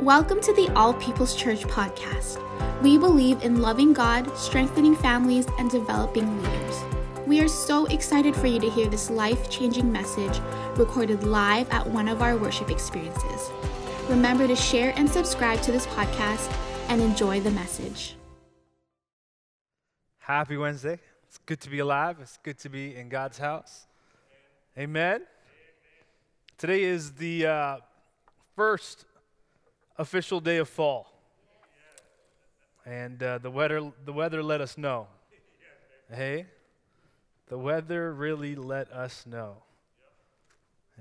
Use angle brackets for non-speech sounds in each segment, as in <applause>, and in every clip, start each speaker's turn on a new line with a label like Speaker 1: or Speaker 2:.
Speaker 1: Welcome to the All People's Church podcast. We believe in loving God, strengthening families, and developing leaders. We are so excited for you to hear this life changing message recorded live at one of our worship experiences. Remember to share and subscribe to this podcast and enjoy the message.
Speaker 2: Happy Wednesday. It's good to be alive. It's good to be in God's house. Amen. Today is the uh, first official day of fall. And uh, the, weather, the weather let us know. Hey? The weather really let us know.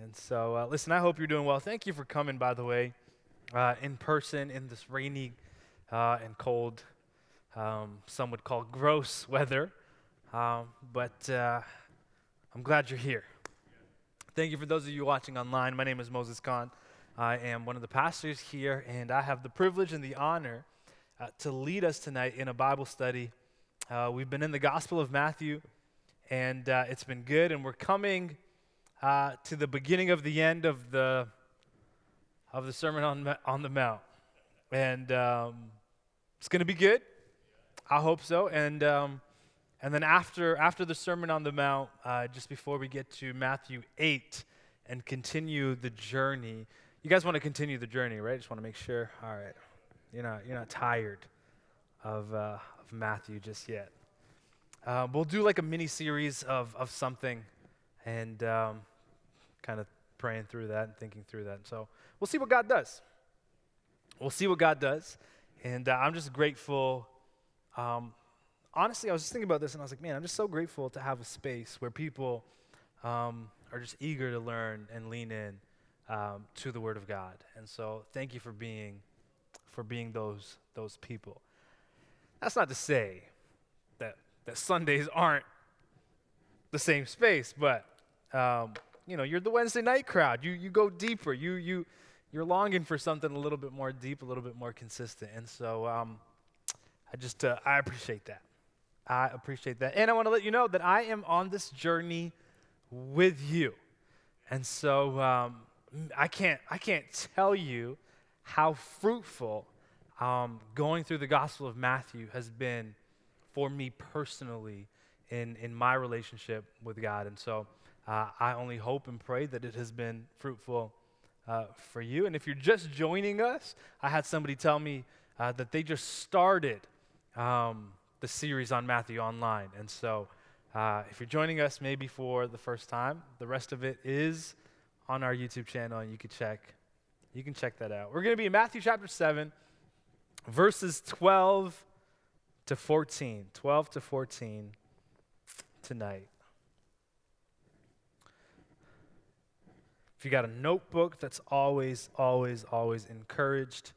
Speaker 2: And so, uh, listen, I hope you're doing well. Thank you for coming, by the way, uh, in person in this rainy uh, and cold, um, some would call gross weather. Um, but uh, I'm glad you're here. Thank you for those of you watching online. My name is Moses Khan. I am one of the pastors here, and I have the privilege and the honor uh, to lead us tonight in a Bible study. Uh, we've been in the Gospel of Matthew, and uh, it's been good, and we're coming uh, to the beginning of the end of the of the Sermon on on the Mount, and um, it's going to be good. I hope so, and. Um, and then after, after the Sermon on the Mount, uh, just before we get to Matthew 8 and continue the journey, you guys want to continue the journey, right? Just want to make sure. All right. You're not, you're not tired of, uh, of Matthew just yet. Uh, we'll do like a mini series of, of something and um, kind of praying through that and thinking through that. So we'll see what God does. We'll see what God does. And uh, I'm just grateful. Um, honestly, I was just thinking about this and I was like, man, I'm just so grateful to have a space where people um, are just eager to learn and lean in um, to the Word of God. And so, thank you for being for being those those people. That's not to say that that Sundays aren't the same space, but um, you know, you're the Wednesday night crowd. You you go deeper. You you you're longing for something a little bit more deep, a little bit more consistent. And so, um, I just uh, I appreciate that. I appreciate that, and I want to let you know that I am on this journey with you. And so um, I can't, I can't tell you how fruitful um, going through the Gospel of Matthew has been for me personally in, in my relationship with God. And so uh, I only hope and pray that it has been fruitful uh, for you. And if you're just joining us, I had somebody tell me uh, that they just started um, the series on Matthew online. And so uh, if you're joining us maybe for the first time, the rest of it is on our YouTube channel, and you can check you can check that out. We're going to be in Matthew chapter 7, verses 12 to 14. 12 to 14 tonight. If you got a notebook, that's always, always, always encouraged.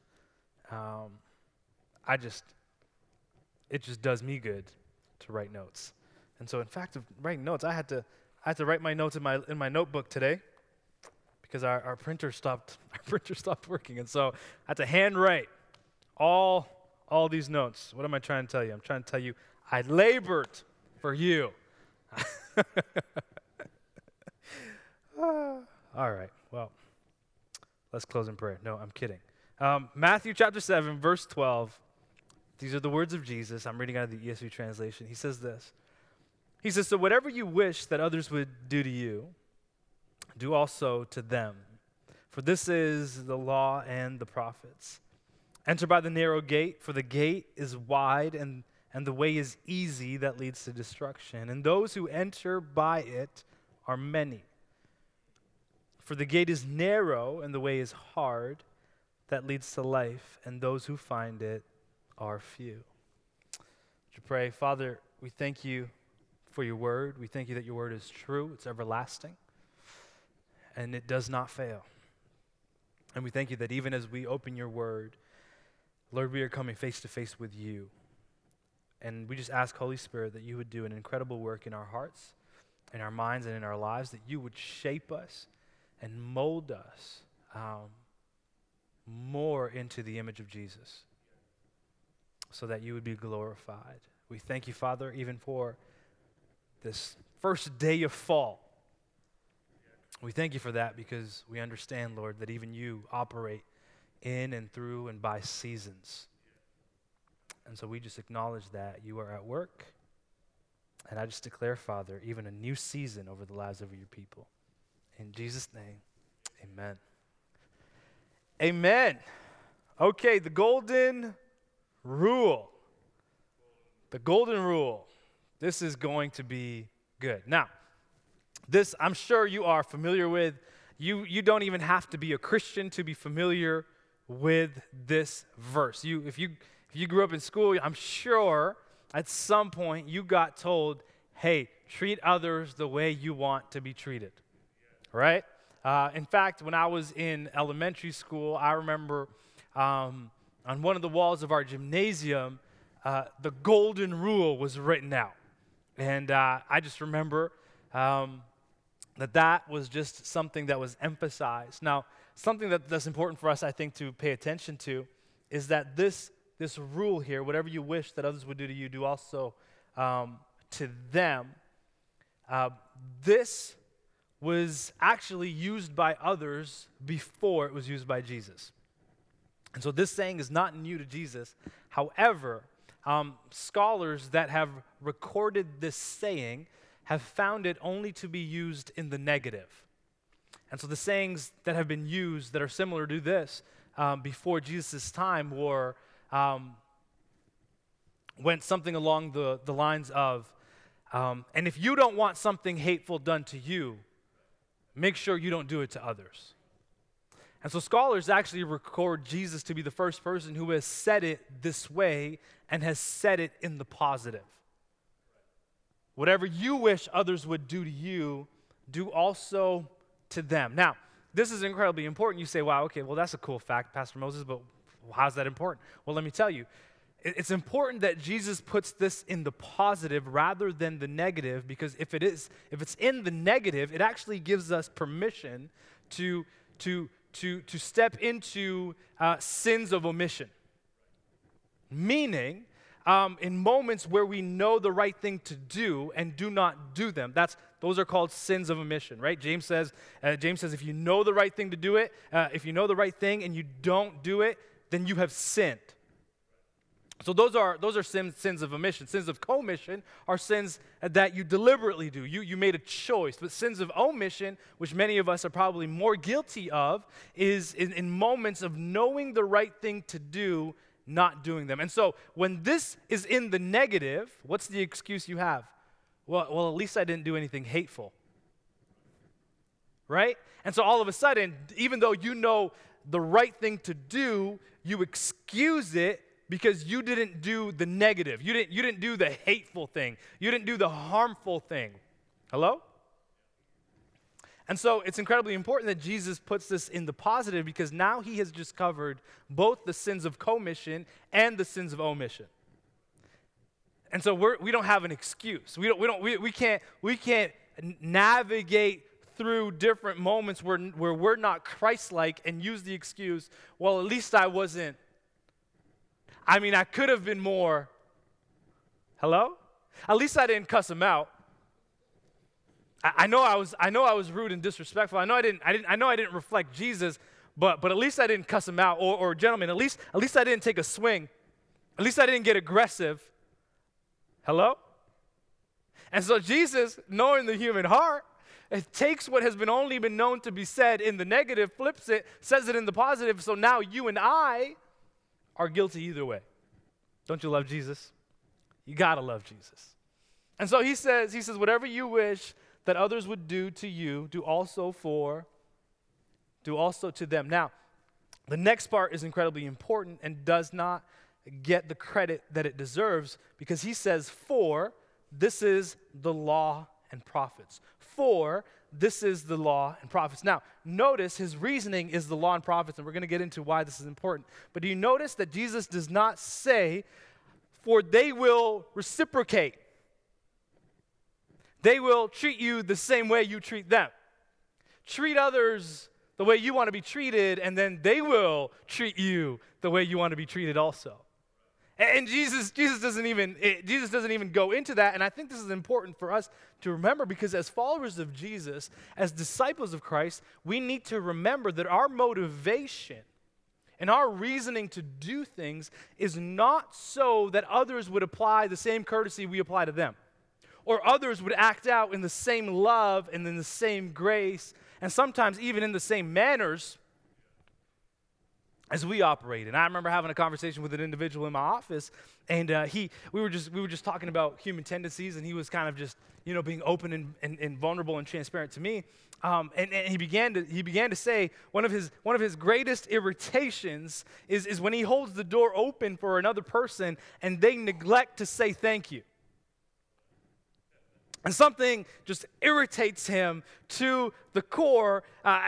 Speaker 2: Um, I just, it just does me good to write notes. And so, in fact, of writing notes, I had to, I had to write my notes in my, in my notebook today because our, our printer stopped <laughs> our printer stopped working. And so i had to handwrite all all these notes. What am i trying to tell you? I'm trying to tell you i labored for you. <laughs> All right well let's close in prayer. No i'm kidding. Um, matthew chapter 7 verse 12 these are the words of jesus. I'm reading out of the esv translation. He says this. He says so whatever you wish that others would do to you do also to them. For this is the law and the prophets. Enter by the narrow gate, for the gate is wide and, and the way is easy that leads to destruction. And those who enter by it are many. For the gate is narrow and the way is hard that leads to life, and those who find it are few. You pray, Father, we thank you for your word. We thank you that your word is true, it's everlasting and it does not fail. And we thank you that even as we open your word, Lord, we are coming face to face with you. And we just ask, Holy Spirit, that you would do an incredible work in our hearts, in our minds, and in our lives, that you would shape us and mold us um, more into the image of Jesus so that you would be glorified. We thank you, Father, even for this first day of fall we thank you for that because we understand, Lord, that even you operate in and through and by seasons. And so we just acknowledge that you are at work. And I just declare, Father, even a new season over the lives of your people. In Jesus' name, amen. Amen. Okay, the golden rule. The golden rule. This is going to be good. Now, this I'm sure you are familiar with. You, you don't even have to be a Christian to be familiar with this verse. You, if, you, if you grew up in school, I'm sure at some point you got told, hey, treat others the way you want to be treated. Right? Uh, in fact, when I was in elementary school, I remember um, on one of the walls of our gymnasium, uh, the golden rule was written out. And uh, I just remember um, that that was just something that was emphasized. Now, something that, that's important for us, I think, to pay attention to is that this, this rule here, whatever you wish that others would do to you, do also um, to them. Uh, this was actually used by others before it was used by Jesus. And so this saying is not new to Jesus. However, um, scholars that have recorded this saying have found it only to be used in the negative. And so the sayings that have been used that are similar to this um, before Jesus' time were um, went something along the, the lines of, um, and if you don't want something hateful done to you, make sure you don't do it to others. And so scholars actually record Jesus to be the first person who has said it this way and has said it in the positive. Whatever you wish others would do to you, do also to them. Now, this is incredibly important. You say, wow, okay, well, that's a cool fact, Pastor Moses, but how's that important? Well, let me tell you. It's important that Jesus puts this in the positive rather than the negative because if it is, if it's in the negative, it actually gives us permission to, to, to, to step into uh, sins of omission. Meaning, um, in moments where we know the right thing to do and do not do them. That's those are called sins of omission, right? James says, uh, James says, if you know the right thing to do it, uh, if you know the right thing and you don't do it, then you have sinned. So those are those are sins, sins of omission. Sins of commission are sins that you deliberately do. You you made a choice. But sins of omission, which many of us are probably more guilty of, is in, in moments of knowing the right thing to do not doing them. And so when this is in the negative, what's the excuse you have? Well, well, at least I didn't do anything hateful. Right? And so all of a sudden, even though you know the right thing to do, you excuse it because you didn't do the negative. You didn't, you didn't do the hateful thing. You didn't do the harmful thing. Hello? And so it's incredibly important that Jesus puts this in the positive because now he has just covered both the sins of commission and the sins of omission. And so we're, we don't have an excuse. We, don't, we, don't, we, we, can't, we can't navigate through different moments where, where we're not Christ like and use the excuse, well, at least I wasn't. I mean, I could have been more. Hello? At least I didn't cuss him out. I, I, know I was, I know I was rude and disrespectful. I know I didn't, I didn't, I know I didn't reflect Jesus, but, but at least I didn't cuss him out. Or, or gentlemen, at least, at least I didn't take a swing. At least I didn't get aggressive. Hello? And so Jesus, knowing the human heart, it takes what has been only been known to be said in the negative, flips it, says it in the positive. So now you and I are guilty either way. Don't you love Jesus? You gotta love Jesus. And so he says, he says, whatever you wish that others would do to you, do also for, do also to them. Now, the next part is incredibly important and does not get the credit that it deserves because he says, For this is the law and prophets. For this is the law and prophets. Now, notice his reasoning is the law and prophets, and we're going to get into why this is important. But do you notice that Jesus does not say, For they will reciprocate? They will treat you the same way you treat them. Treat others the way you want to be treated, and then they will treat you the way you want to be treated also. And Jesus, Jesus doesn't even it, Jesus doesn't even go into that. And I think this is important for us to remember because as followers of Jesus, as disciples of Christ, we need to remember that our motivation And our reasoning to do things is not so that others would apply the same courtesy we apply to them, or others would act out in the same love and in the same grace, and sometimes even in the same manners as we operate. And I remember having a conversation with an individual in my office, and uh, he, we were just, we were just talking about human tendencies, and he was kind of just, you know, being open and, and, and vulnerable and transparent to me. Um, and, and he began to, he began to say one of his, one of his greatest irritations is, is when he holds the door open for another person and they neglect to say thank you. And something just irritates him to the core, uh,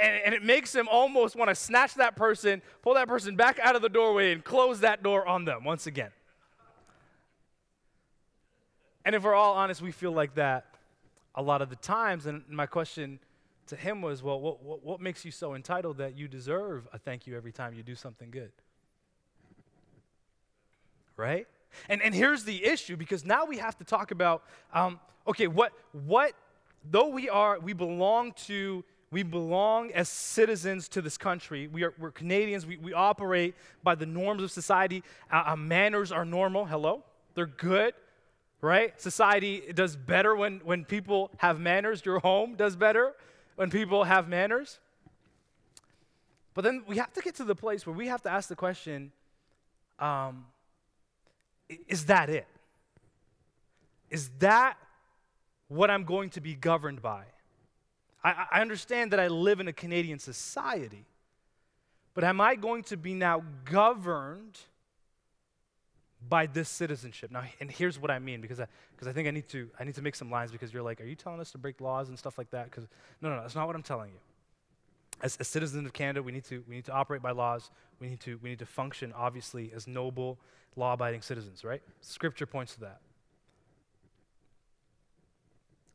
Speaker 2: and, and, it makes him almost want to snatch that person, pull that person back out of the doorway, and close that door on them once again. And if we're all honest, we feel like that a lot of the times. And my question to him was, well, what, what, what makes you so entitled that you deserve a thank you every time you do something good? Right? And, and here's the issue because now we have to talk about um, okay, what, what, though we are, we belong to, we belong as citizens to this country. We are, we're Canadians. We, we operate by the norms of society. Our, our manners are normal. Hello? They're good, right? Society does better when, when people have manners. Your home does better when people have manners. But then we have to get to the place where we have to ask the question um, is that it? Is that what I'm going to be governed by? I, I understand that I live in a Canadian society, but am I going to be now governed by this citizenship? Now, and here's what I mean because I, because I think I need, to, I need to make some lines because you're like, are you telling us to break laws and stuff like that? Because no, no, no, that's not what I'm telling you. As, as citizens of Canada, we need, to, we need to operate by laws. We need to, we need to function, obviously, as noble, law abiding citizens, right? Scripture points to that.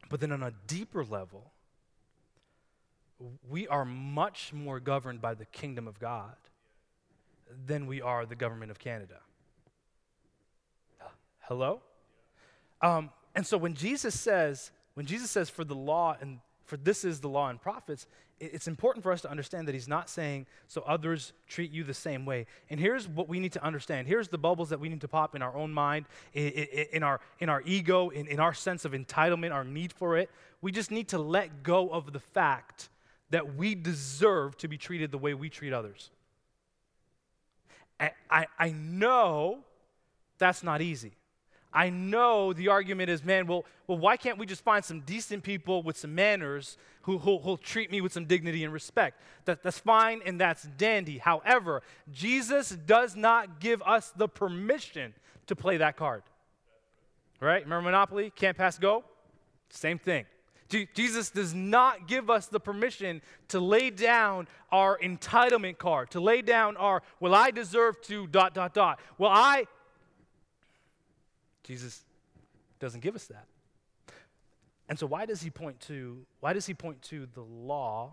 Speaker 2: But then on a deeper level, we are much more governed by the kingdom of God than we are the government of Canada. Hello? Um, and so when Jesus says, when Jesus says, for the law and for this is the law and prophets, it's important for us to understand that he's not saying so others treat you the same way. And here's what we need to understand. Here's the bubbles that we need to pop in our own mind, in, our, in our ego, in, in our sense of entitlement, our need for it. We just need to let go of the fact that we deserve to be treated the way we treat others. I, I, I know that's not easy. I know the argument is, man, well, well, why can't we just find some decent people with some manners who, who, who'll treat me with some dignity and respect? That, that's fine and that's dandy. However, Jesus does not give us the permission to play that card. Right? Remember Monopoly? Can't pass go? Same thing. Jesus does not give us the permission to lay down our entitlement card, to lay down our, well, I deserve to, dot, dot, dot. Well, I, Jesus doesn't give us that. And so why does he point to why does he point to the law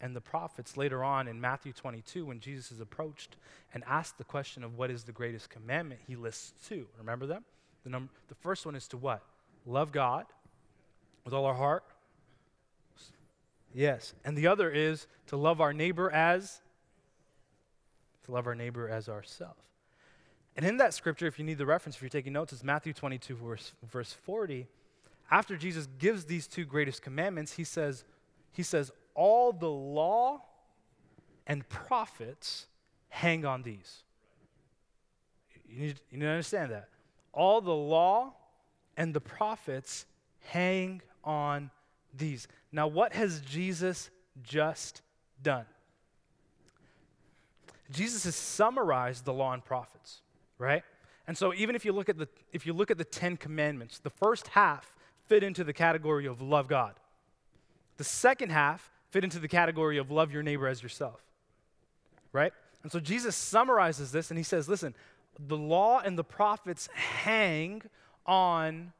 Speaker 2: and the prophets later on in Matthew 22 when Jesus is approached and asked the question of what is the greatest commandment? He lists two. Remember them? The number the first one is to what? Love God with all our heart. Yes. And the other is to love our neighbor as to love our neighbor as ourselves. And in that scripture, if you need the reference, if you're taking notes, it's Matthew 22, verse, verse 40. After Jesus gives these two greatest commandments, he says, he says, all the law and prophets hang on these. You need, you need to understand that. All the law and the prophets hang on these. Now, what has Jesus just done? Jesus has summarized the law and prophets right? And so even if you look at the if you look at the 10 commandments, the first half fit into the category of love God. The second half fit into the category of love your neighbor as yourself. Right? And so Jesus summarizes this and he says, listen, the law and the prophets hang on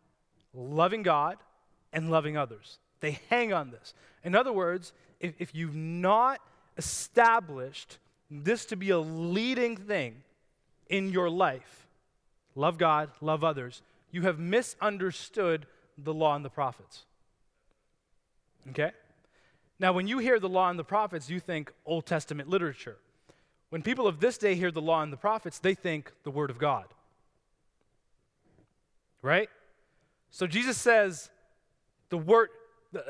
Speaker 2: loving God and loving others. They hang on this. In other words, if, if you've not established this to be a leading thing in your life, love God, love others, you have misunderstood the law and the prophets. Okay? Now, when you hear the law and the prophets, you think Old Testament literature. When people of this day hear the law and the prophets, they think the word of God. Right? So Jesus says, the word,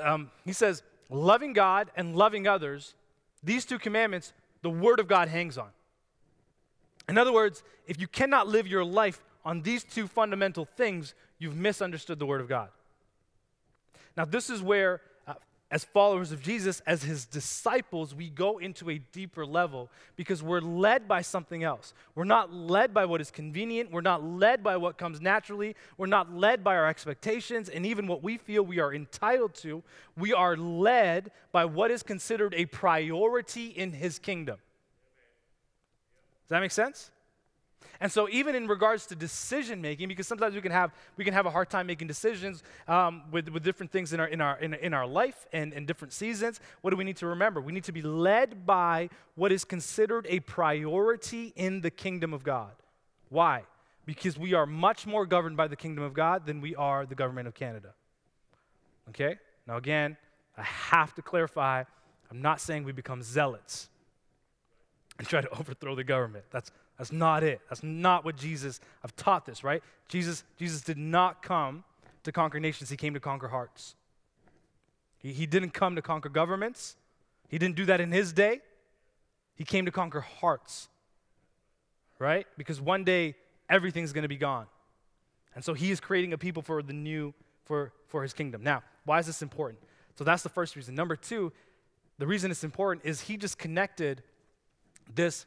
Speaker 2: um, he says, loving God and loving others, these two commandments, the word of God hangs on. In other words, if you cannot live your life on these two fundamental things, you've misunderstood the word of God. Now, this is where uh, as followers of Jesus, as his disciples, we go into a deeper level because we're led by something else. We're not led by what is convenient. We're not led by what comes naturally. We're not led by our expectations and even what we feel we are entitled to. We are led by what is considered a priority in his kingdom. Does that make sense? And so, even in regards to decision making, because sometimes we can have we can have a hard time making decisions um, with, with different things in our in our in, in our life and in different seasons. What do we need to remember? We need to be led by what is considered a priority in the kingdom of God. Why? Because we are much more governed by the kingdom of God than we are the government of Canada. Okay. Now, again, I have to clarify. I'm not saying we become zealots and try to <laughs> overthrow the government. That's that's not it. That's not what Jesus, I've taught this, right? Jesus, Jesus did not come to conquer nations, he came to conquer hearts. He, he didn't come to conquer governments, he didn't do that in his day. He came to conquer hearts, right? Because one day everything's going to be gone. And so he is creating a people for the new, for, for his kingdom. Now, why is this important? So that's the first reason. Number two, the reason it's important is he just connected this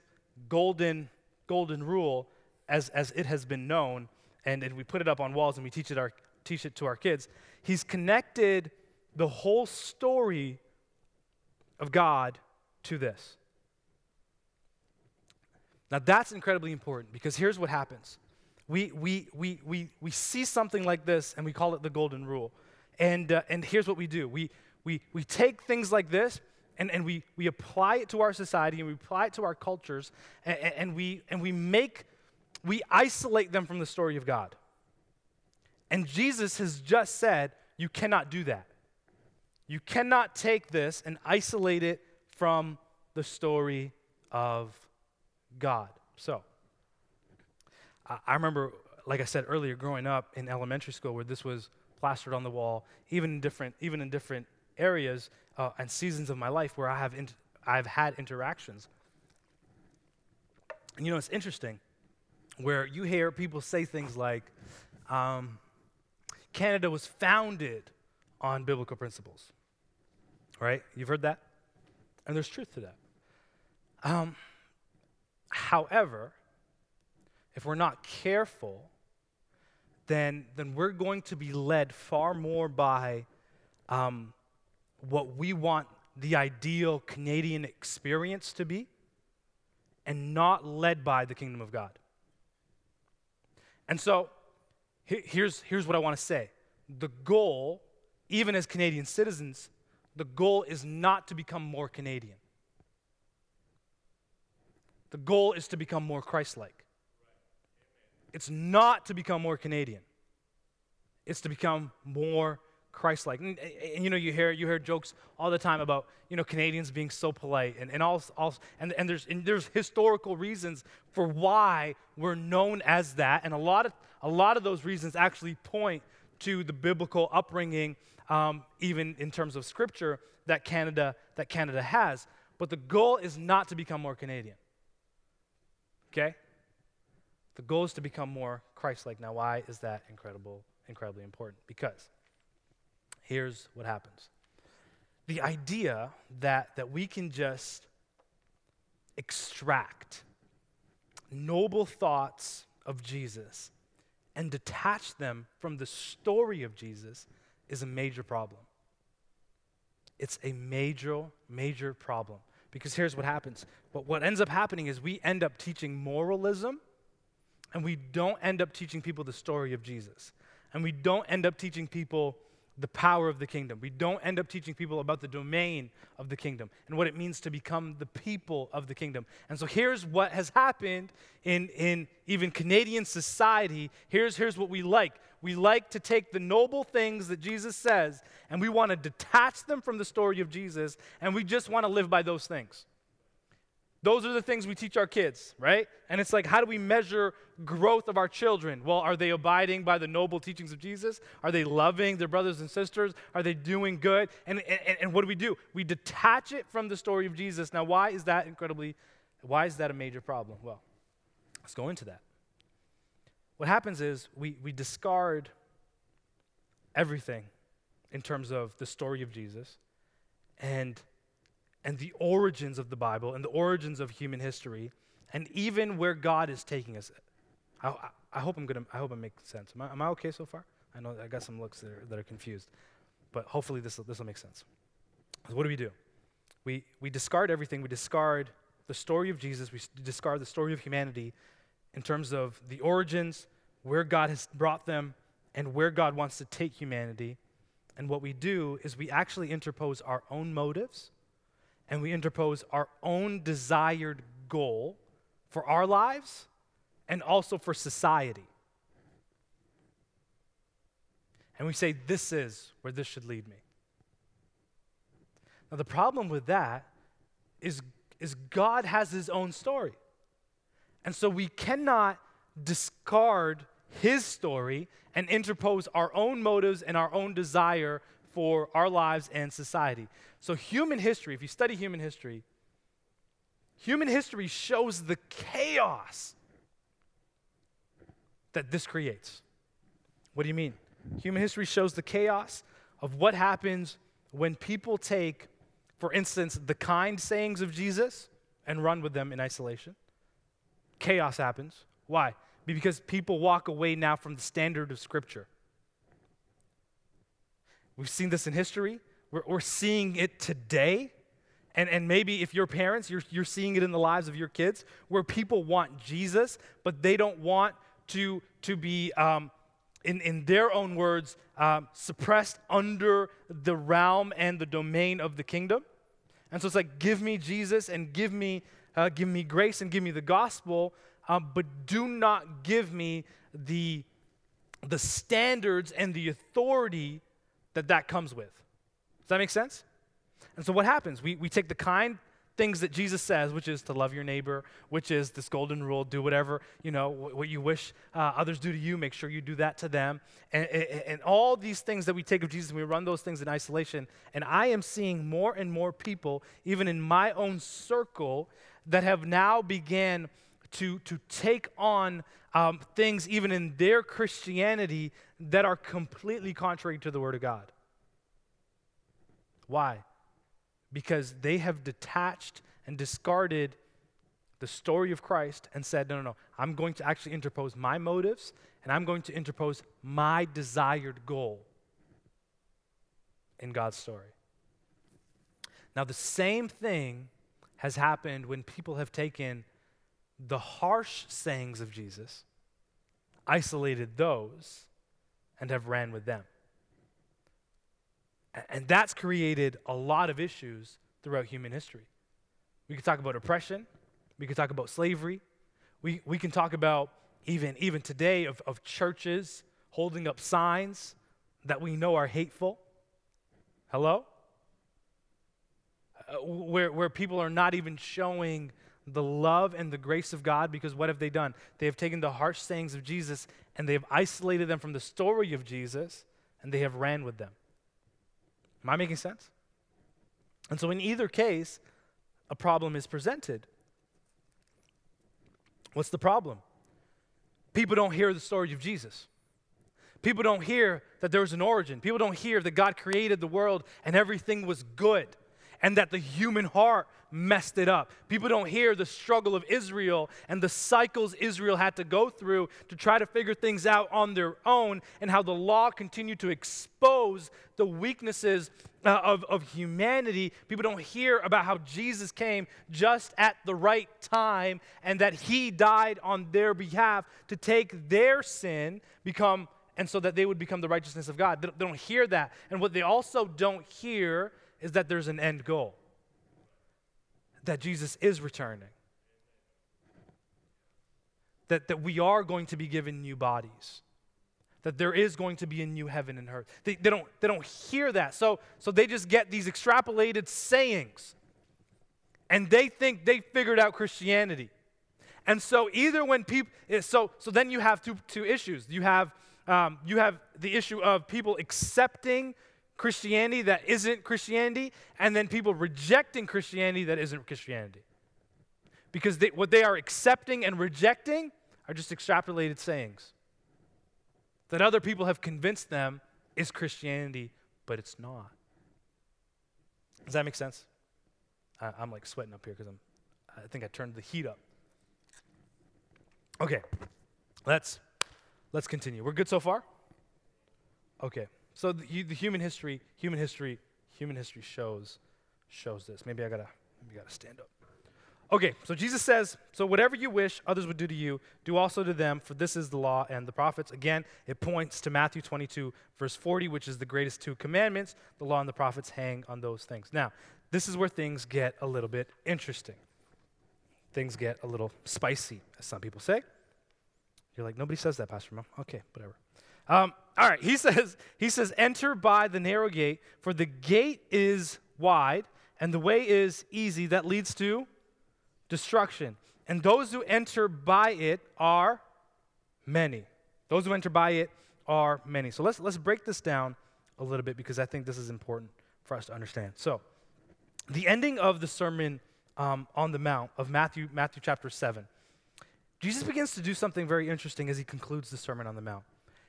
Speaker 2: golden golden rule as, as it has been known, and, and we put it up on walls and we teach it, our, teach it to our kids. He's connected the whole story of God to this. Now, that's incredibly important because here's what happens. We, we, we, we, we see something like this and we call it the golden rule. And, uh, and here's what we do we, we, we take things like this and, and we, we apply it to our society and we apply it to our cultures and, and, we, and we make, we isolate them from the story of God. And Jesus has just said, you cannot do that. You cannot take this and isolate it from the story of God. So, I remember, like I said earlier, growing up in elementary school where this was plastered on the wall, even in different, even in different areas uh, and seasons of my life where I have I've had interactions. And you know, it's interesting where you hear people say things like, um, Canada was founded on biblical principles. Right? You've heard that? And there's truth to that. Um, however, if we're not careful, then, then we're going to be led far more by um, what we want the ideal Canadian experience to be and not led by the kingdom of God. And so here's, here's what I want to say the goal, even as Canadian citizens, the goal is not to become more Canadian. The goal is to become more Christ like. It's not to become more Canadian, it's to become more Christ-like. And, and, you know, you hear you hear jokes all the time about you know Canadians being so polite, and and all, all and, and there's and there's historical reasons for why we're known as that, and a lot of a lot of those reasons actually point to the biblical upbringing, um, even in terms of Scripture that Canada that Canada has. But the goal is not to become more Canadian. Okay. The goal is to become more Christ-like. Now, why is that incredible, incredibly important? Because here's what happens the idea that, that we can just extract noble thoughts of Jesus and detach them from the story of Jesus is a major problem. It's a major, major problem. Because here's what happens. But what ends up happening is we end up teaching moralism and we don't end up teaching people the story of Jesus. And we don't end up teaching people the power of the kingdom. We don't end up teaching people about the domain of the kingdom and what it means to become the people of the kingdom. And so here's what has happened in, in even Canadian society. Here's, here's what we like we like to take the noble things that Jesus says and we want to detach them from the story of Jesus and we just want to live by those things. Those are the things we teach our kids, right? And it's like, how do we measure growth of our children? Well, are they abiding by the noble teachings of Jesus? Are they loving their brothers and sisters? Are they doing good? And, and, and what do we do? We detach it from the story of Jesus. Now, why is that incredibly, why is that a major problem? Well, let's go into that. What happens is we, we discard everything in terms of the story of Jesus and and the origins of the Bible and the origins of human history and even where God is taking us. I, I, I hope I'm gonna. I hope I'm making sense. Am I, am I okay so far? I know I got some looks that are, that are confused, but hopefully this this will make sense. So what do we do? We we discard everything. We discard the story of Jesus. We discard the story of humanity in terms of the origins, where God has brought them, and where God wants to take humanity. And what we do is we actually interpose our own motives and we interpose our own desired goal for our lives and also for society. And we say, This is where this should lead me. Now, the problem with that is, is God has his own story. And so we cannot discard his story and interpose our own motives and our own desire for our lives and society. So, human history, if you study human history, human history shows the chaos that this creates. What do you mean? Human history shows the chaos of what happens when people take, for instance, the kind sayings of Jesus and run with them in isolation. Chaos happens. Why? Because people walk away now from the standard of Scripture. We've seen this in history. We're, we're seeing it today. And, and maybe if you're parents, you're, you're seeing it in the lives of your kids where people want Jesus, but they don't want to, to be, um, in, in their own words, um, suppressed under the realm and the domain of the kingdom. And so it's like, give me Jesus and give me, uh, give me grace and give me the gospel, um, but do not give me the, the standards and the authority that that comes with. Does that make sense? And so what happens? We, we take the kind things that Jesus says, which is to love your neighbor, which is this golden rule, do whatever, you know, what you wish uh, others do to you, make sure you do that to them. And, and, and all these things that we take of Jesus, we run those things in isolation. And I am seeing more and more people, even in my own circle, that have now began to, to take on um, things, even in their Christianity, that are completely contrary to the Word of God. Why? Because they have detached and discarded the story of Christ and said, no, no, no, I'm going to actually interpose my motives and I'm going to interpose my desired goal in God's story. Now, the same thing has happened when people have taken the harsh sayings of Jesus, isolated those, and have ran with them. And that's created a lot of issues throughout human history. We could talk about oppression, we could talk about slavery, we, we can talk about even, even today of, of churches holding up signs that we know are hateful. Hello? Uh, where, where people are not even showing the love and the grace of God because what have they done? They have taken the harsh sayings of Jesus and they have isolated them from the story of Jesus and they have ran with them. Am I making sense? And so, in either case, a problem is presented. What's the problem? People don't hear the story of Jesus. People don't hear that there was an origin. People don't hear that God created the world and everything was good and that the human heart messed it up. People don't hear the struggle of Israel and the cycles Israel had to go through to try to figure things out on their own and how the law continued to expose the weaknesses uh, of, of humanity. People don't hear about how Jesus came just at the right time and that he died on their behalf to take their sin, become and so that they would become the righteousness of God. They don't hear that. And what they also don't hear is that there's an end goal, that Jesus is returning, that, that we are going to be given new bodies. That there is going to be a new heaven and earth. They, they, don't, they don't hear that. So, so they just get these extrapolated sayings. and they think they figured out Christianity. And so either when people, eh, so so then you have two two issues. You have um, you have the issue of people accepting Christianity that isn't Christianity, and then people rejecting Christianity that isn't Christianity. Because they, what they are accepting and rejecting are just extrapolated sayings that other people have convinced them is Christianity, but it's not. Does that make sense? I, I'm like sweating up here because I'm. I think I turned the heat up. Okay, let's let's continue. We're good so far. Okay, so the, the human history, human history, human history shows shows this. Maybe I gotta maybe gotta stand up. Okay, so Jesus says, So whatever you wish others would do to you, do also to them, for this is the law and the prophets. Again, it points to Matthew 22, verse 40, which is the greatest two commandments. The law and the prophets hang on those things. Now, this is where things get a little bit interesting. Things get a little spicy, as some people say. You're like, nobody says that, Pastor Mo. Okay, whatever. Um, all right, he <laughs> says, he says, enter by the narrow gate, for the gate is wide, and the way is easy that leads to destruction. And those who enter by it are many. Those who enter by it are many. So let's, let's break this down a little bit because I think this is important for us to understand. So, the ending of the Sermon um, on the Mount of Matthew, Matthew chapter 7, Jesus begins to do something very interesting as he concludes the Sermon on the Mount.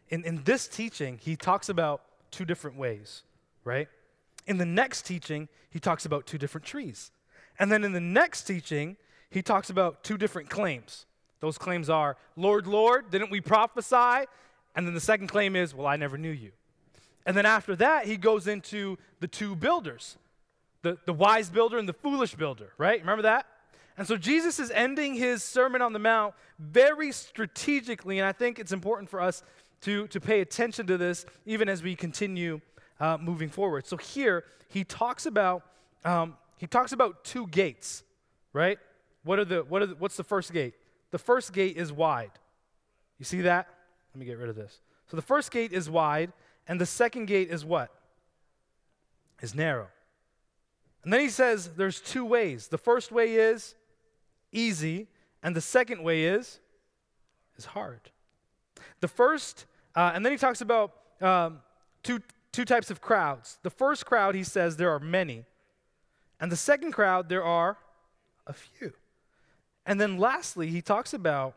Speaker 2: In, in this teaching, he talks about two different ways, right? In the next teaching, he talks about two different trees. And then in the next teaching, he talks about two different claims. Those claims are, Lord, Lord, didn't we prophesy? And then the second claim is, Well, I never knew you. And then after that, he goes into the two builders the, the wise builder and the foolish builder, right? Remember that? And so Jesus is ending his Sermon on the Mount very strategically, and I think it's important for us to, to pay attention to this even as we continue uh, moving forward. So here he talks about um, he talks about two gates, right? What are the, what are the, what's the first gate? The first gate is wide. You see that? Let me get rid of this. So the first gate is wide, and the second gate is what? Is narrow. And then he says there's two ways. The first way is easy, and the second way is is hard. The first, uh, and then he talks about um, two two types of crowds. The first crowd, he says, there are many, and the second crowd, there are a few. And then lastly, he talks about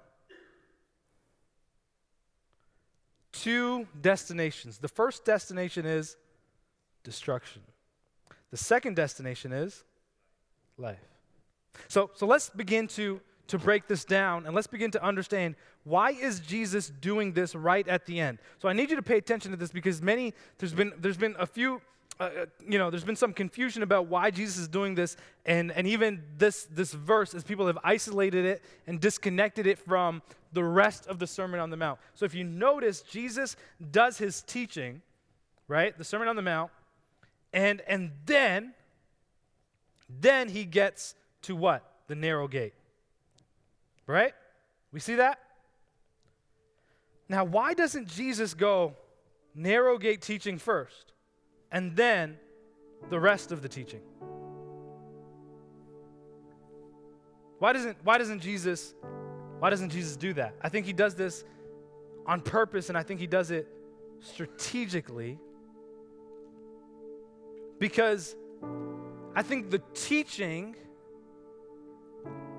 Speaker 2: two destinations. The first destination is destruction. The second destination is life. So, so let's begin to, to break this down and let's begin to understand why is Jesus doing this right at the end. So I need you to pay attention to this because many there's been there's been a few uh, uh, you know, there's been some confusion about why Jesus is doing this, and, and even this, this verse, as people have isolated it and disconnected it from the rest of the Sermon on the Mount. So if you notice, Jesus does his teaching, right, the Sermon on the Mount, and, and then, then he gets to what? The narrow gate. Right? We see that? Now, why doesn't Jesus go narrow gate teaching first? and then the rest of the teaching. Why doesn't, why doesn't Jesus why doesn't Jesus do that? I think he does this on purpose and I think he does it strategically because I think the teaching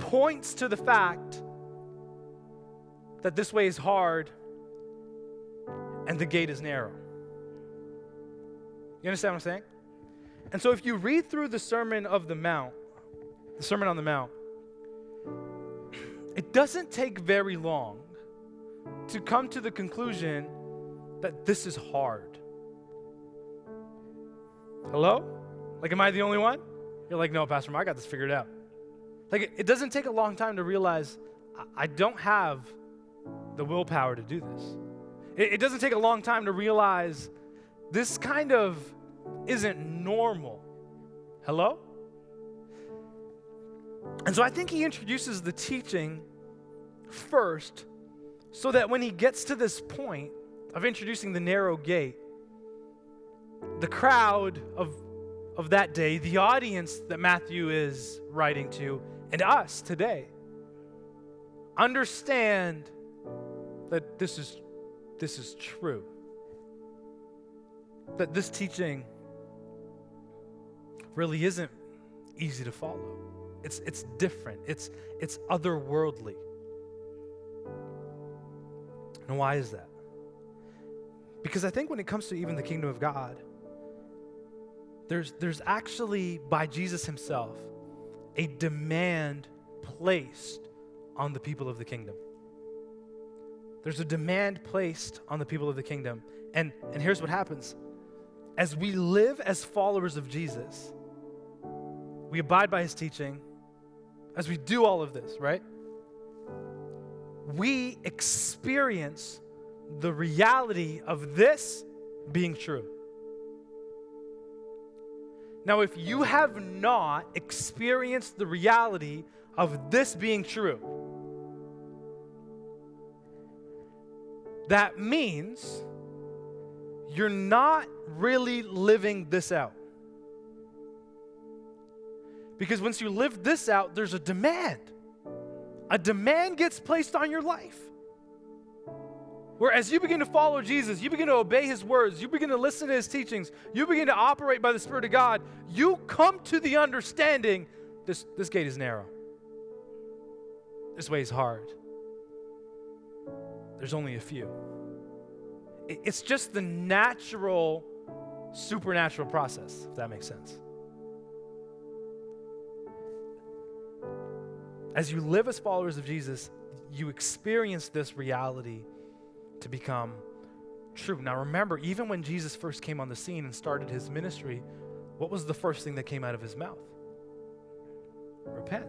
Speaker 2: points to the fact that this way is hard and the gate is narrow. You understand what I'm saying? And so if you read through the Sermon of the Mount, the Sermon on the Mount, it doesn't take very long to come to the conclusion that this is hard. Hello? Like, am I the only one? You're like, no, Pastor, Mark, I got this figured out. Like, it doesn't take a long time to realize I don't have the willpower to do this. It doesn't take a long time to realize this kind of isn't normal. Hello? And so I think he introduces the teaching first so that when he gets to this point of introducing the narrow gate, the crowd of, of that day, the audience that Matthew is writing to, and us today, understand that this is, this is true. That this teaching really isn't easy to follow. It's, it's different, it's, it's otherworldly. And why is that? Because I think when it comes to even the kingdom of God, there's, there's actually, by Jesus himself, a demand placed on the people of the kingdom. There's a demand placed on the people of the kingdom. And, and here's what happens as we live as followers of Jesus, we abide by his teaching, as we do all of this, right? We experience the reality of this being true. Now, if you have not experienced the reality of this being true, that means you're not really living this out. Because once you live this out, there's a demand. A demand gets placed on your life. Where as you begin to follow Jesus, you begin to obey his words, you begin to listen to his teachings, you begin to operate by the Spirit of God, you come to the understanding this, this gate is narrow. This way is hard. There's only a few. It's just the natural, supernatural process, if that makes sense. As you live as followers of Jesus, you experience this reality to become true. Now, remember, even when Jesus first came on the scene and started his ministry, what was the first thing that came out of his mouth? Repent.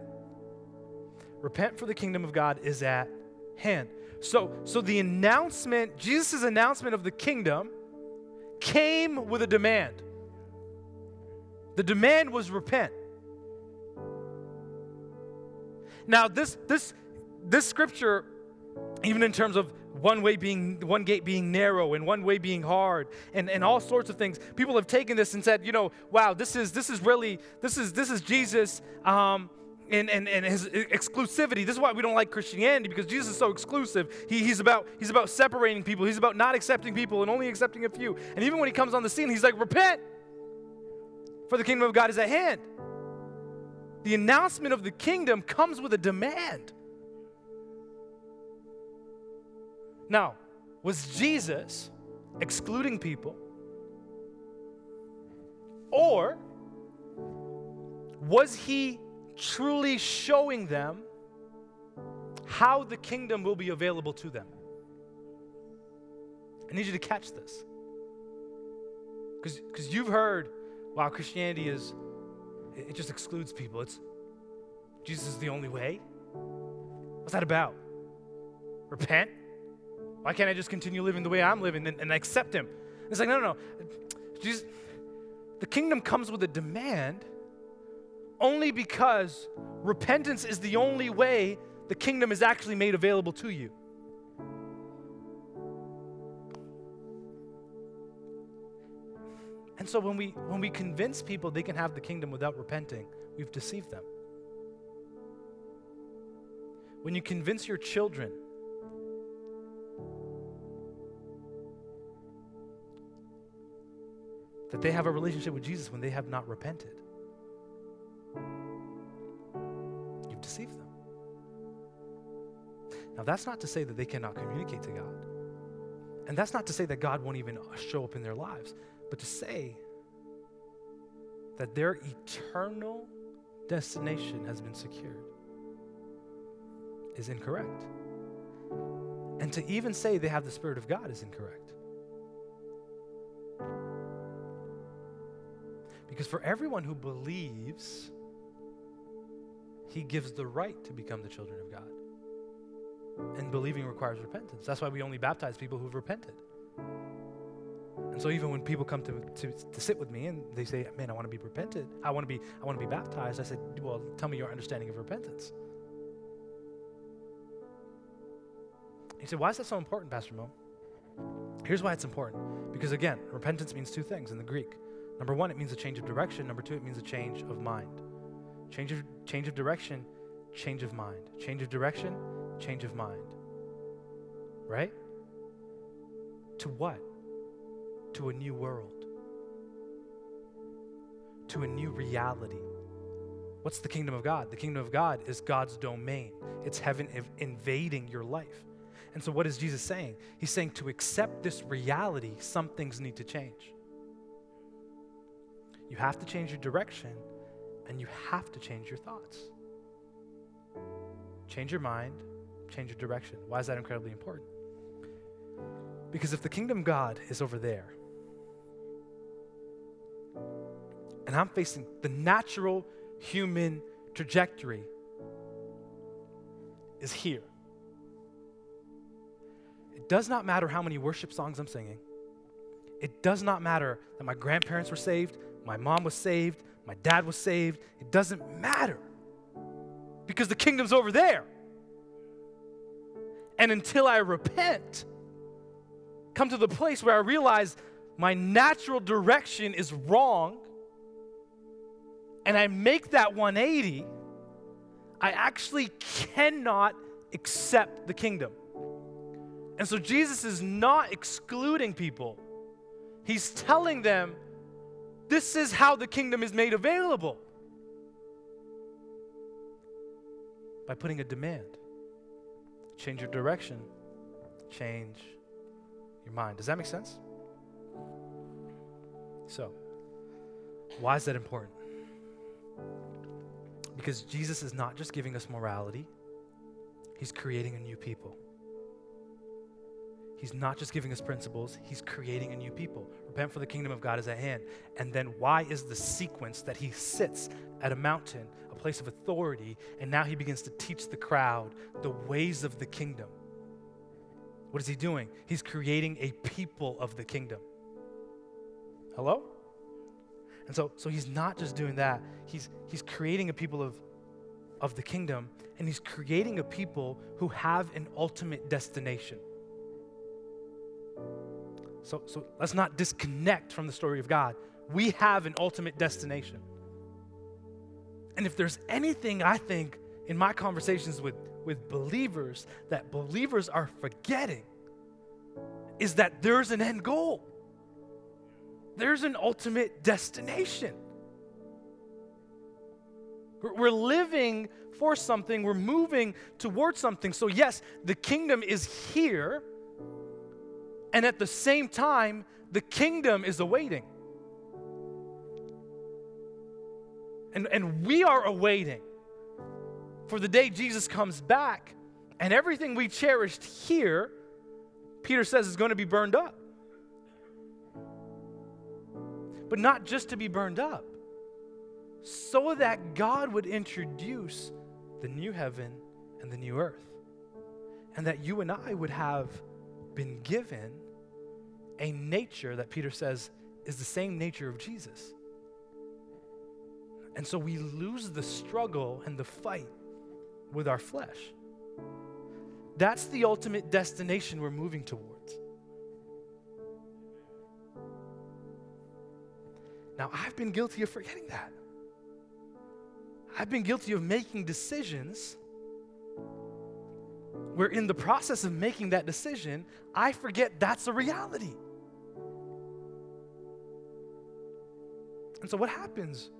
Speaker 2: Repent for the kingdom of God is at hand. So, so the announcement, Jesus' announcement of the kingdom came with a demand. The demand was repent. Now, this this this scripture, even in terms of one way being one gate being narrow and one way being hard and, and all sorts of things. People have taken this and said you know wow this is this is really this is this is jesus um, and, and, and his exclusivity. This is why we don't like christianity because jesus is so exclusive. He, he's about he's about separating people. He's about not accepting people and only accepting a few. And even when he comes on the scene he's like repent for the kingdom of god is at hand. The announcement of the kingdom comes with a demand Now, was Jesus excluding people? Or was he truly showing them how the kingdom will be available to them? I need you to catch this. Because you've heard, wow, Christianity is, it just excludes people. It's Jesus is the only way. What's that about? Repent? Why can't I just continue living the way I'm living and, and accept Him? It's like, no, no, no. Jesus, the kingdom comes with a demand only because repentance is the only way the kingdom is actually made available to you. And so when we when we convince people they can have the kingdom without repenting, we've deceived them. When you convince your children that they have a relationship with Jesus when they have not repented. You've deceived them. Now, that's not to say that they cannot communicate to God. And that's not to say that God won't even show up in their lives, but to say that their eternal destination has been secured is incorrect. And to even say they have the Spirit of God is incorrect. Because for everyone who believes, he gives the right to become the children of God. And believing requires repentance. That's why we only baptize people who've repented. And so even when people come to, to, to sit with me and they say, Man, I want to be repented, I want to be, I want to be baptized, I said, Well, tell me your understanding of repentance. He said, Why is that so important, Pastor Mo? Here's why it's important. Because again, repentance means two things in the Greek Number one, it means a change of direction. Number two, it means a change of mind. Change of, change of direction, change of mind. Change of direction, change of mind. Right? To what? To a new world, to a new reality. What's the kingdom of God? The kingdom of God is God's domain, it's heaven invading your life. And so, what is Jesus saying? He's saying to accept this reality, some things need to change. You have to change your direction and you have to change your thoughts. Change your mind, change your direction. Why is that incredibly important? Because if the kingdom God is over there, and I'm facing the natural human trajectory is here. It does not matter how many worship songs I'm singing. It does not matter that my grandparents were saved, my mom was saved, my dad was saved. It doesn't matter because the kingdom's over there. And until I repent, come to the place where I realize my natural direction is wrong, and I make that 180, I actually cannot accept the kingdom. And so Jesus is not excluding people, He's telling them this is how the kingdom is made available by putting a demand. Change your direction, change your mind. Does that make sense? So, why is that important? Because Jesus is not just giving us morality, He's creating a new people. He's not just giving us principles, He's creating a new people. Repent for the kingdom of God is at hand. And then why is the sequence that He sits at a mountain, a place of authority, and now He begins to teach the crowd the ways of the kingdom? What is He doing? He's creating a people of the kingdom. Hello? And so, so he's not just doing that. He's, he's creating a people of, of the kingdom, and he's creating a people who have an ultimate destination. So, so let's not disconnect from the story of God. We have an ultimate destination. And if there's anything I think in my conversations with, with believers that believers are forgetting, is that there's an end goal, there's an ultimate destination. We're living for something, we're moving towards something. So, yes, the kingdom is here and at the same time, the kingdom is awaiting. And, and we are awaiting for the day Jesus comes back, and everything we cherished here, Peter says, is going to be burned up. But not just to be burned up, so that God would introduce the new heaven and the new earth. And that you and I would have been given a nature that Peter says is the same nature of Jesus. And so we lose the struggle and the fight with our flesh. That's the ultimate destination we're moving towards. Now, I've been guilty of forgetting that. I've been guilty of making decisions where in the process of making that decision, I forget that's a reality. And so, what happens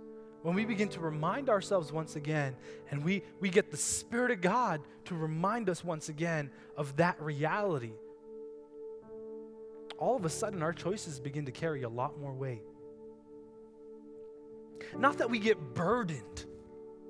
Speaker 2: when we begin to remind ourselves once again and we, we get the Spirit of God to remind us once again of that reality? All of a sudden, our choices begin to carry a lot more weight. Not that we get burdened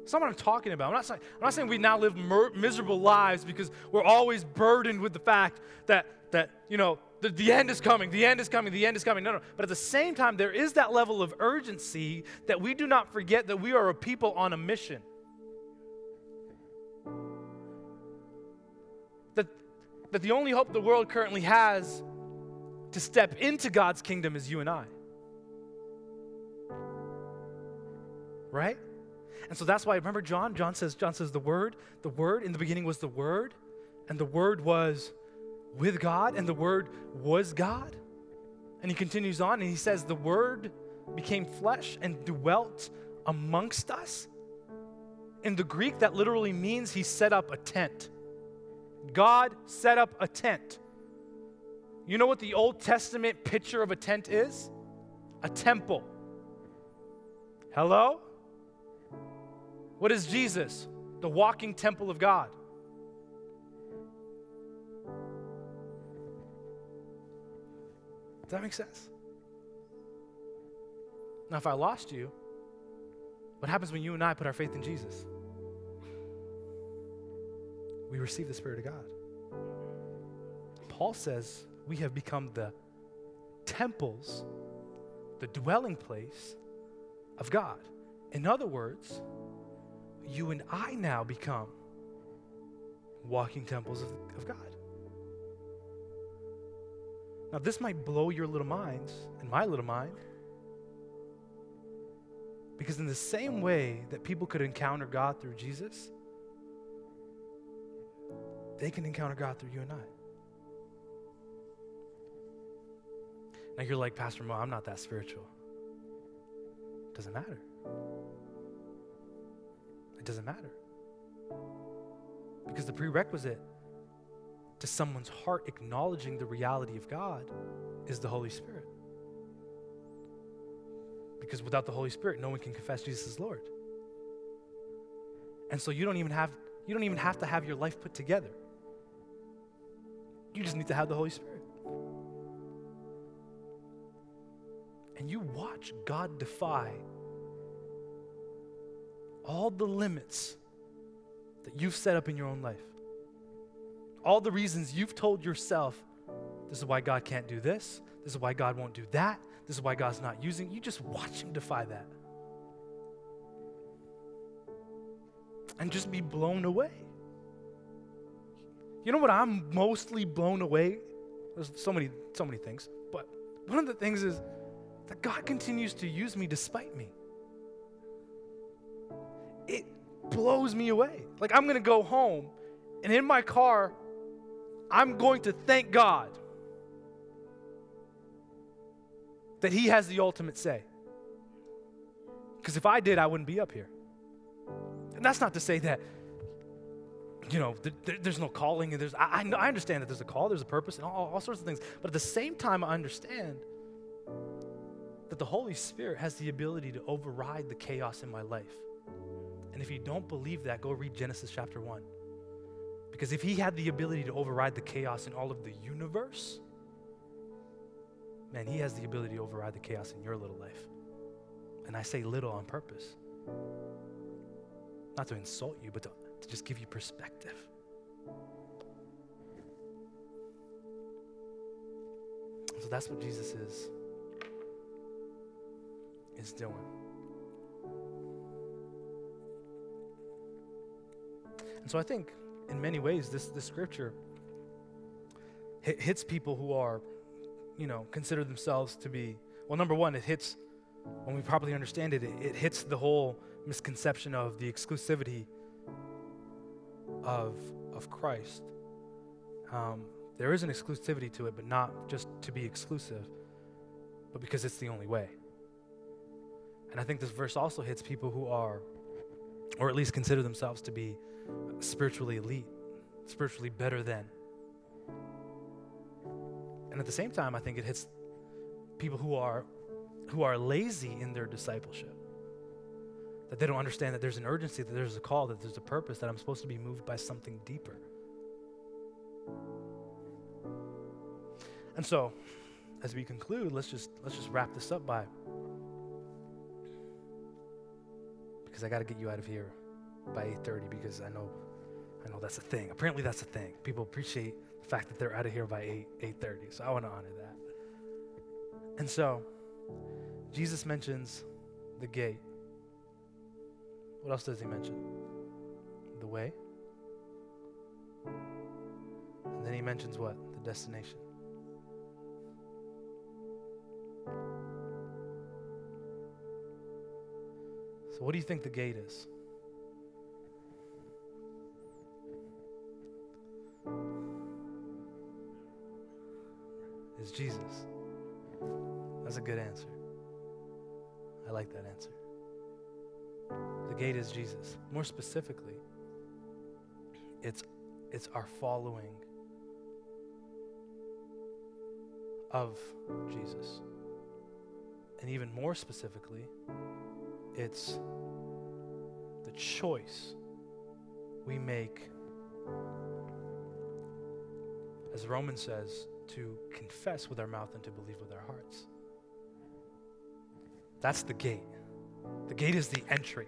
Speaker 2: that's not what I'm talking about. I'm not saying, I'm not saying we now live mer- miserable lives because we're always burdened with the fact that, that you know, the, the end is coming, the end is coming, the end is coming. No, no. But at the same time, there is that level of urgency that we do not forget that we are a people on a mission. That, that the only hope the world currently has to step into God's kingdom is you and I. Right? And so that's why remember John? John says, John says the word, the word in the beginning was the word, and the word was with God, and the word was God. And he continues on and he says, The word became flesh and dwelt amongst us. In the Greek, that literally means he set up a tent. God set up a tent. You know what the Old Testament picture of a tent is? A temple. Hello? What is Jesus? The walking temple of God. Does that make sense? Now, if I lost you, what happens when you and I put our faith in Jesus? We receive the Spirit of God. Paul says we have become the temples, the dwelling place of God. In other words, you and I now become walking temples of, of God. Now, this might blow your little minds and my little mind. Because, in the same way that people could encounter God through Jesus, they can encounter God through you and I. Now, you're like, Pastor Mo, I'm not that spiritual. Doesn't matter. It doesn't matter. Because the prerequisite to someone's heart acknowledging the reality of God is the Holy Spirit. Because without the Holy Spirit, no one can confess Jesus as Lord. And so you don't even have you don't even have to have your life put together. You just need to have the Holy Spirit. And you watch God defy all the limits that you've set up in your own life. All the reasons you've told yourself, this is why God can't do this, this is why God won't do that, this is why God's not using. You just watch Him defy that. And just be blown away. You know what I'm mostly blown away? There's so many, so many things. But one of the things is that God continues to use me despite me. It blows me away. Like I'm gonna go home and in my car, I'm going to thank God that He has the ultimate say. Because if I did, I wouldn't be up here. And that's not to say that, you know, th- th- there's no calling. And there's, I, I, I, understand that there's a call, there's a purpose, and all, all sorts of things. But at the same time, I understand that the Holy Spirit has the ability to override the chaos in my life. And if you don't believe that, go read Genesis chapter 1. Because if he had the ability to override the chaos in all of the universe, man, he has the ability to override the chaos in your little life. And I say little on purpose. Not to insult you, but to, to just give you perspective. So that's what Jesus is is doing. And so I think in many ways this, this scripture hits people who are you know, consider themselves to be, well, number one, it hits, when we properly understand it, it, it hits the whole misconception of the exclusivity of, of Christ. Um, there is an exclusivity to it, but not just to be exclusive, but because it's the only way. And I think this verse also hits people who are, or at least consider themselves to be spiritually elite, spiritually better than. And at the same time, I think it hits people who are who are lazy in their discipleship. That they don't understand that there's an urgency, that there's a call, that there's a purpose, that I'm supposed to be moved by something deeper. And so, as we conclude, let's just let's just wrap this up by because I got to get you out of here by 8:30 because I know I know that's a thing. Apparently that's a thing. People appreciate the fact that they're out of here by 8 8:30. So I want to honor that. And so Jesus mentions the gate. What else does he mention? The way. And then he mentions what? The destination. So what do you think the gate is? Is Jesus. That's a good answer. I like that answer. The gate is Jesus. More specifically, it's, it's our following of Jesus. And even more specifically, it's the choice we make, as Romans says, to confess with our mouth and to believe with our hearts. That's the gate. The gate is the entry.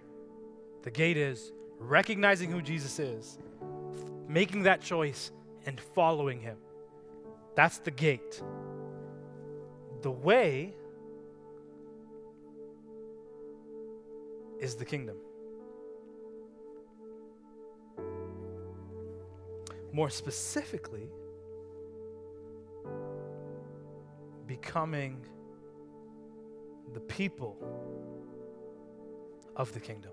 Speaker 2: The gate is recognizing who Jesus is, making that choice, and following him. That's the gate. The way is the kingdom. More specifically, becoming the people of the kingdom.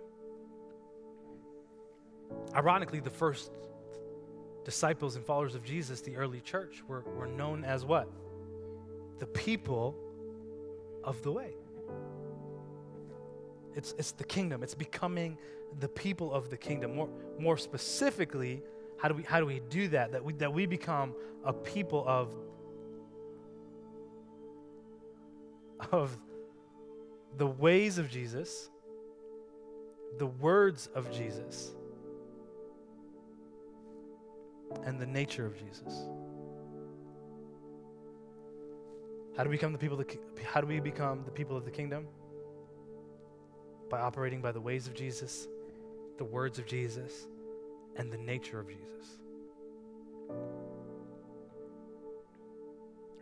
Speaker 2: Ironically, the first disciples and followers of Jesus, the early church, were, were known as what? The people of the way. It's, it's the kingdom. It's becoming the people of the kingdom. More, more specifically, how do we, how do, we do that? That we, that we become a people of, of the ways of Jesus, the words of Jesus, and the nature of Jesus. How do we become the people? How do we become the people of the kingdom? By operating by the ways of Jesus, the words of Jesus, and the nature of Jesus.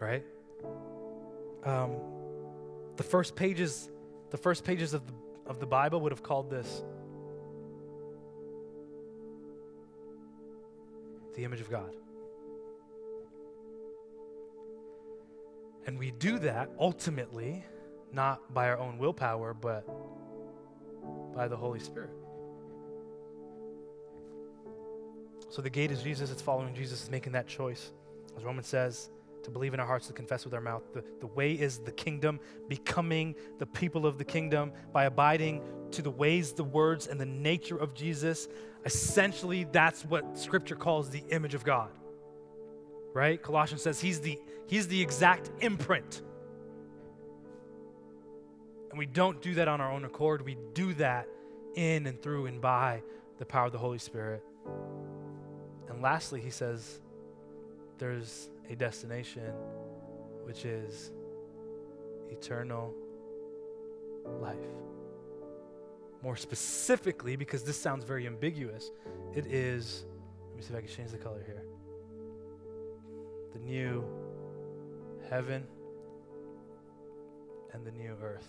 Speaker 2: Right? Um, the first pages the first pages of the, of the Bible would have called this the image of God. And we do that ultimately not by our own willpower, but by the Holy Spirit. So the gate is Jesus, it's following Jesus, it's making that choice. As Romans says, to believe in our hearts, to confess with our mouth. The, the way is the kingdom, becoming the people of the kingdom by abiding to the ways, the words, and the nature of Jesus. Essentially, that's what Scripture calls the image of God. Right? Colossians says he's the, he's the exact imprint. And we don't do that on our own accord. We do that in and through and by the power of the Holy Spirit. And lastly, he says, there's a destination, which is eternal life. More specifically, because this sounds very ambiguous, it is, let me see if I can change the color here. The new heaven and the new earth.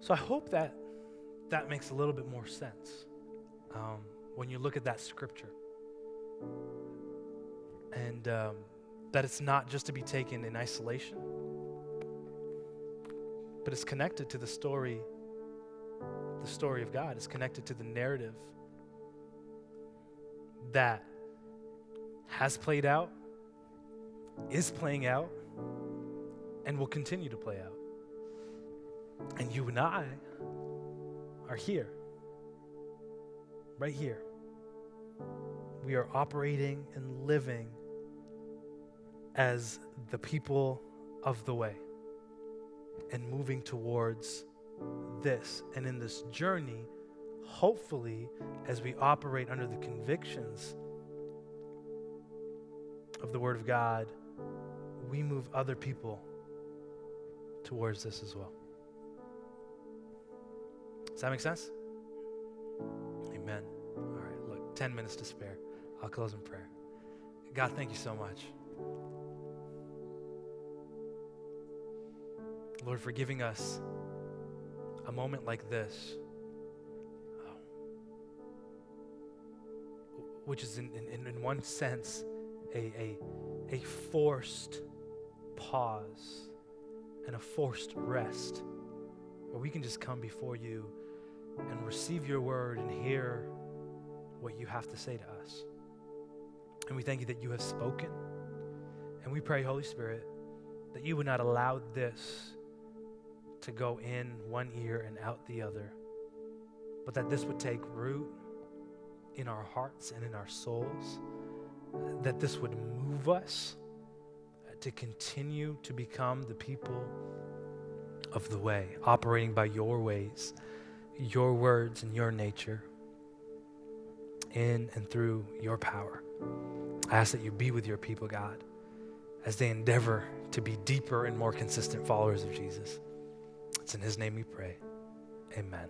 Speaker 2: So I hope that that makes a little bit more sense um, when you look at that scripture. And um, that it's not just to be taken in isolation, but it's connected to the story, the story of God. It's connected to the narrative that has played out, is playing out, and will continue to play out. And you and I are here. Right here. We are operating and living as the people of the way and moving towards this. And in this journey, hopefully, as we operate under the convictions of the Word of God, we move other people towards this as well. Does that make sense? Amen. All right, look, 10 minutes to spare. I'll close in prayer. God, thank you so much. Lord, for giving us a moment like this, um, which is in, in, in one sense a, a, a forced pause and a forced rest, where we can just come before you and receive your word and hear what you have to say to us. And we thank you that you have spoken. And we pray, Holy Spirit, that you would not allow this to go in one ear and out the other, but that this would take root in our hearts and in our souls, that this would move us to continue to become the people of the way, operating by your ways, your words, and your nature, in and through your power. I ask that you be with your people, God, as they endeavor to be deeper and more consistent followers of Jesus. It's in His name we pray. Amen.